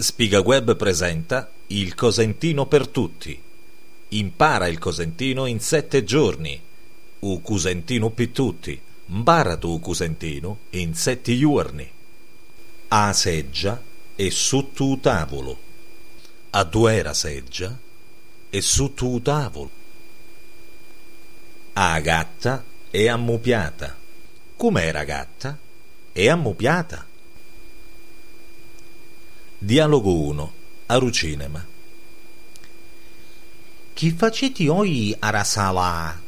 Spigaweb presenta Il Cosentino per tutti. Impara il Cosentino in sette giorni. U Cusentino per tutti. Mbara tu Cusentino in sette giorni. A seggia e su tu tavolo. A duera seggia e su tu tavolo. A gatta e ammupiata. Com'era gatta? E ammupiata. Dialogo 1 Arucinema Chi faceti oi a Rasala?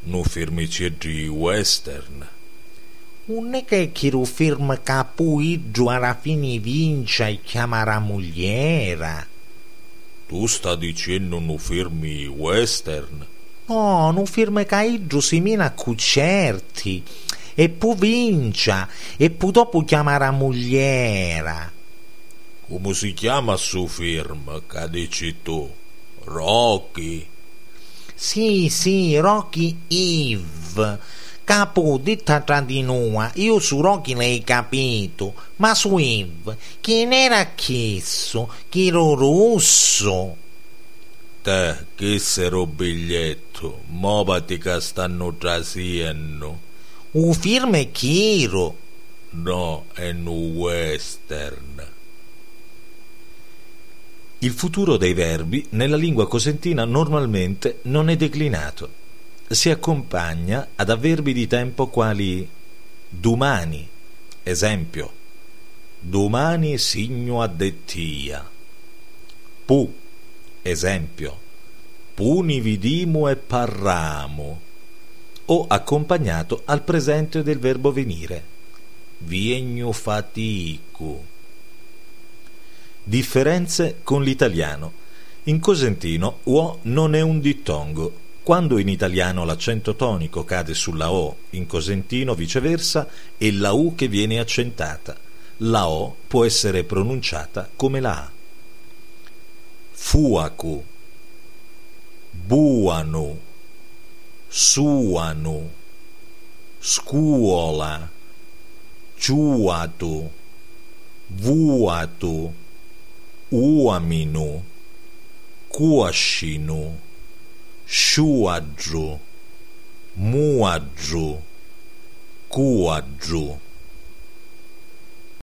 Nu firmici di western. Non è che chi lo firma capuiggio alla fine vince e chiama la mogliera. Tu sta dicendo nu firmi western? No, non firma capuiggio si mina a cucerti. E poi vincia. E poi dopo chiama la mogliera. Come si chiama su firma, che dici tu? Rocky? Sì, sì, Rocky Eve. Capo, detta tra di noi, io su Rocky l'hai capito, ma su Eve, chi n'era chiesto? Chi ero russo? Te, che sero biglietto, movati che stanno trasiendo. Un firma è chiro. No, è un western. Il futuro dei verbi nella lingua cosentina normalmente non è declinato. Si accompagna ad avverbi di tempo quali domani, esempio, domani signo a dettia, pu, esempio, puni vidimo e parramo, o accompagnato al presente del verbo venire, viegno faticu. Differenze con l'italiano. In cosentino uo non è un dittongo. Quando in italiano l'accento tonico cade sulla O, in cosentino viceversa è la U che viene accentata. La O può essere pronunciata come la A. Fuacu, buanu, suanu, scuola, ciuatu, vuatu, uaminu, kuashinu, shuadru, muadru, kuadru.